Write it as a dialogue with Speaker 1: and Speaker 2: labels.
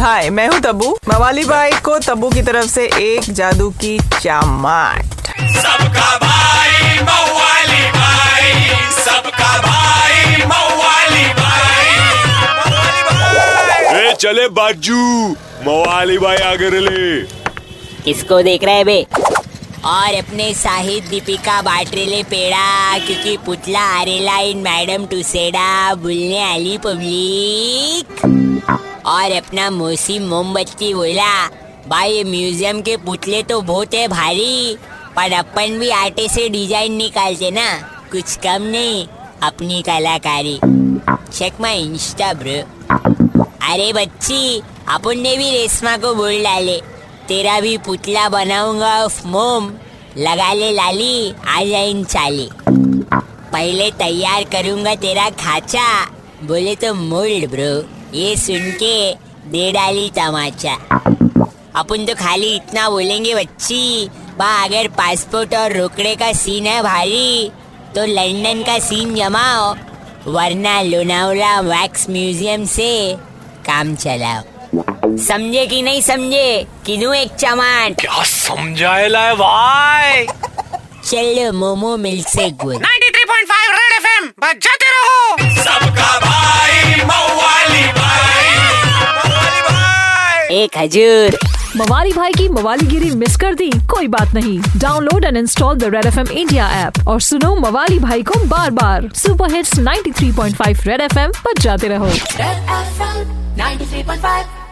Speaker 1: हाय मैं हूँ तबू मवाली भाई को तबू की तरफ़ से एक जादू की चामाट।
Speaker 2: सबका भाई मवाली भाई सबका भाई मवाली भाई।
Speaker 3: ए चले बाजू मवाली भाई आगे ले
Speaker 4: किसको देख रहे बे? और अपने साहिद दीपिका बाटरेले पेड़ा क्योंकि पुतला आरेला इन मैडम टूसेडा बुलने आली पब्लिक। और अपना मोसी मोमबत्ती बोला, भाई, म्यूज़ियम के पुतले तो बहुत है भारी, पर अपन भी आटे से डिज़ाइन निकालते ना, कुछ कम नहीं, अपनी कलाकारी। Check my Insta, bro. अरे बच्ची, अपन ने भी रेशमा को बोल डाले, तेरा भी पुतला बनाऊँगा मोम, लगा ले लाली, आ जाइन चाली। पहले तैयार करूँगा तेरा खाचा, बोले तो मोल्ड, ब्रो। ये सुन के दे डाली तमाचा। अपन तो खाली इतना बोलेंगे बच्ची। बा अगर पासपोर्ट और रोकड़े का सीन है भारी। तो लंदन का सीन जमाओ वरना लोनावला वैक्स म्यूज़ियम से काम चलाओ। समझे कि नहीं समझे? किनू एक चमाट
Speaker 3: क्या समझाएला है भाई?
Speaker 4: चलो मोमो मिल से गुड।
Speaker 5: 93.5 रेड एफएम बजाते रहो।
Speaker 4: एक हजूर
Speaker 6: मवाली भाई की मवाली गिरी मिस कर दी कोई बात नहीं। Download and install the Red F M India app और सुनो मवाली भाई को बार बार super hits 93.5 Red F M पर जाते रहो।
Speaker 7: Red F M 93.5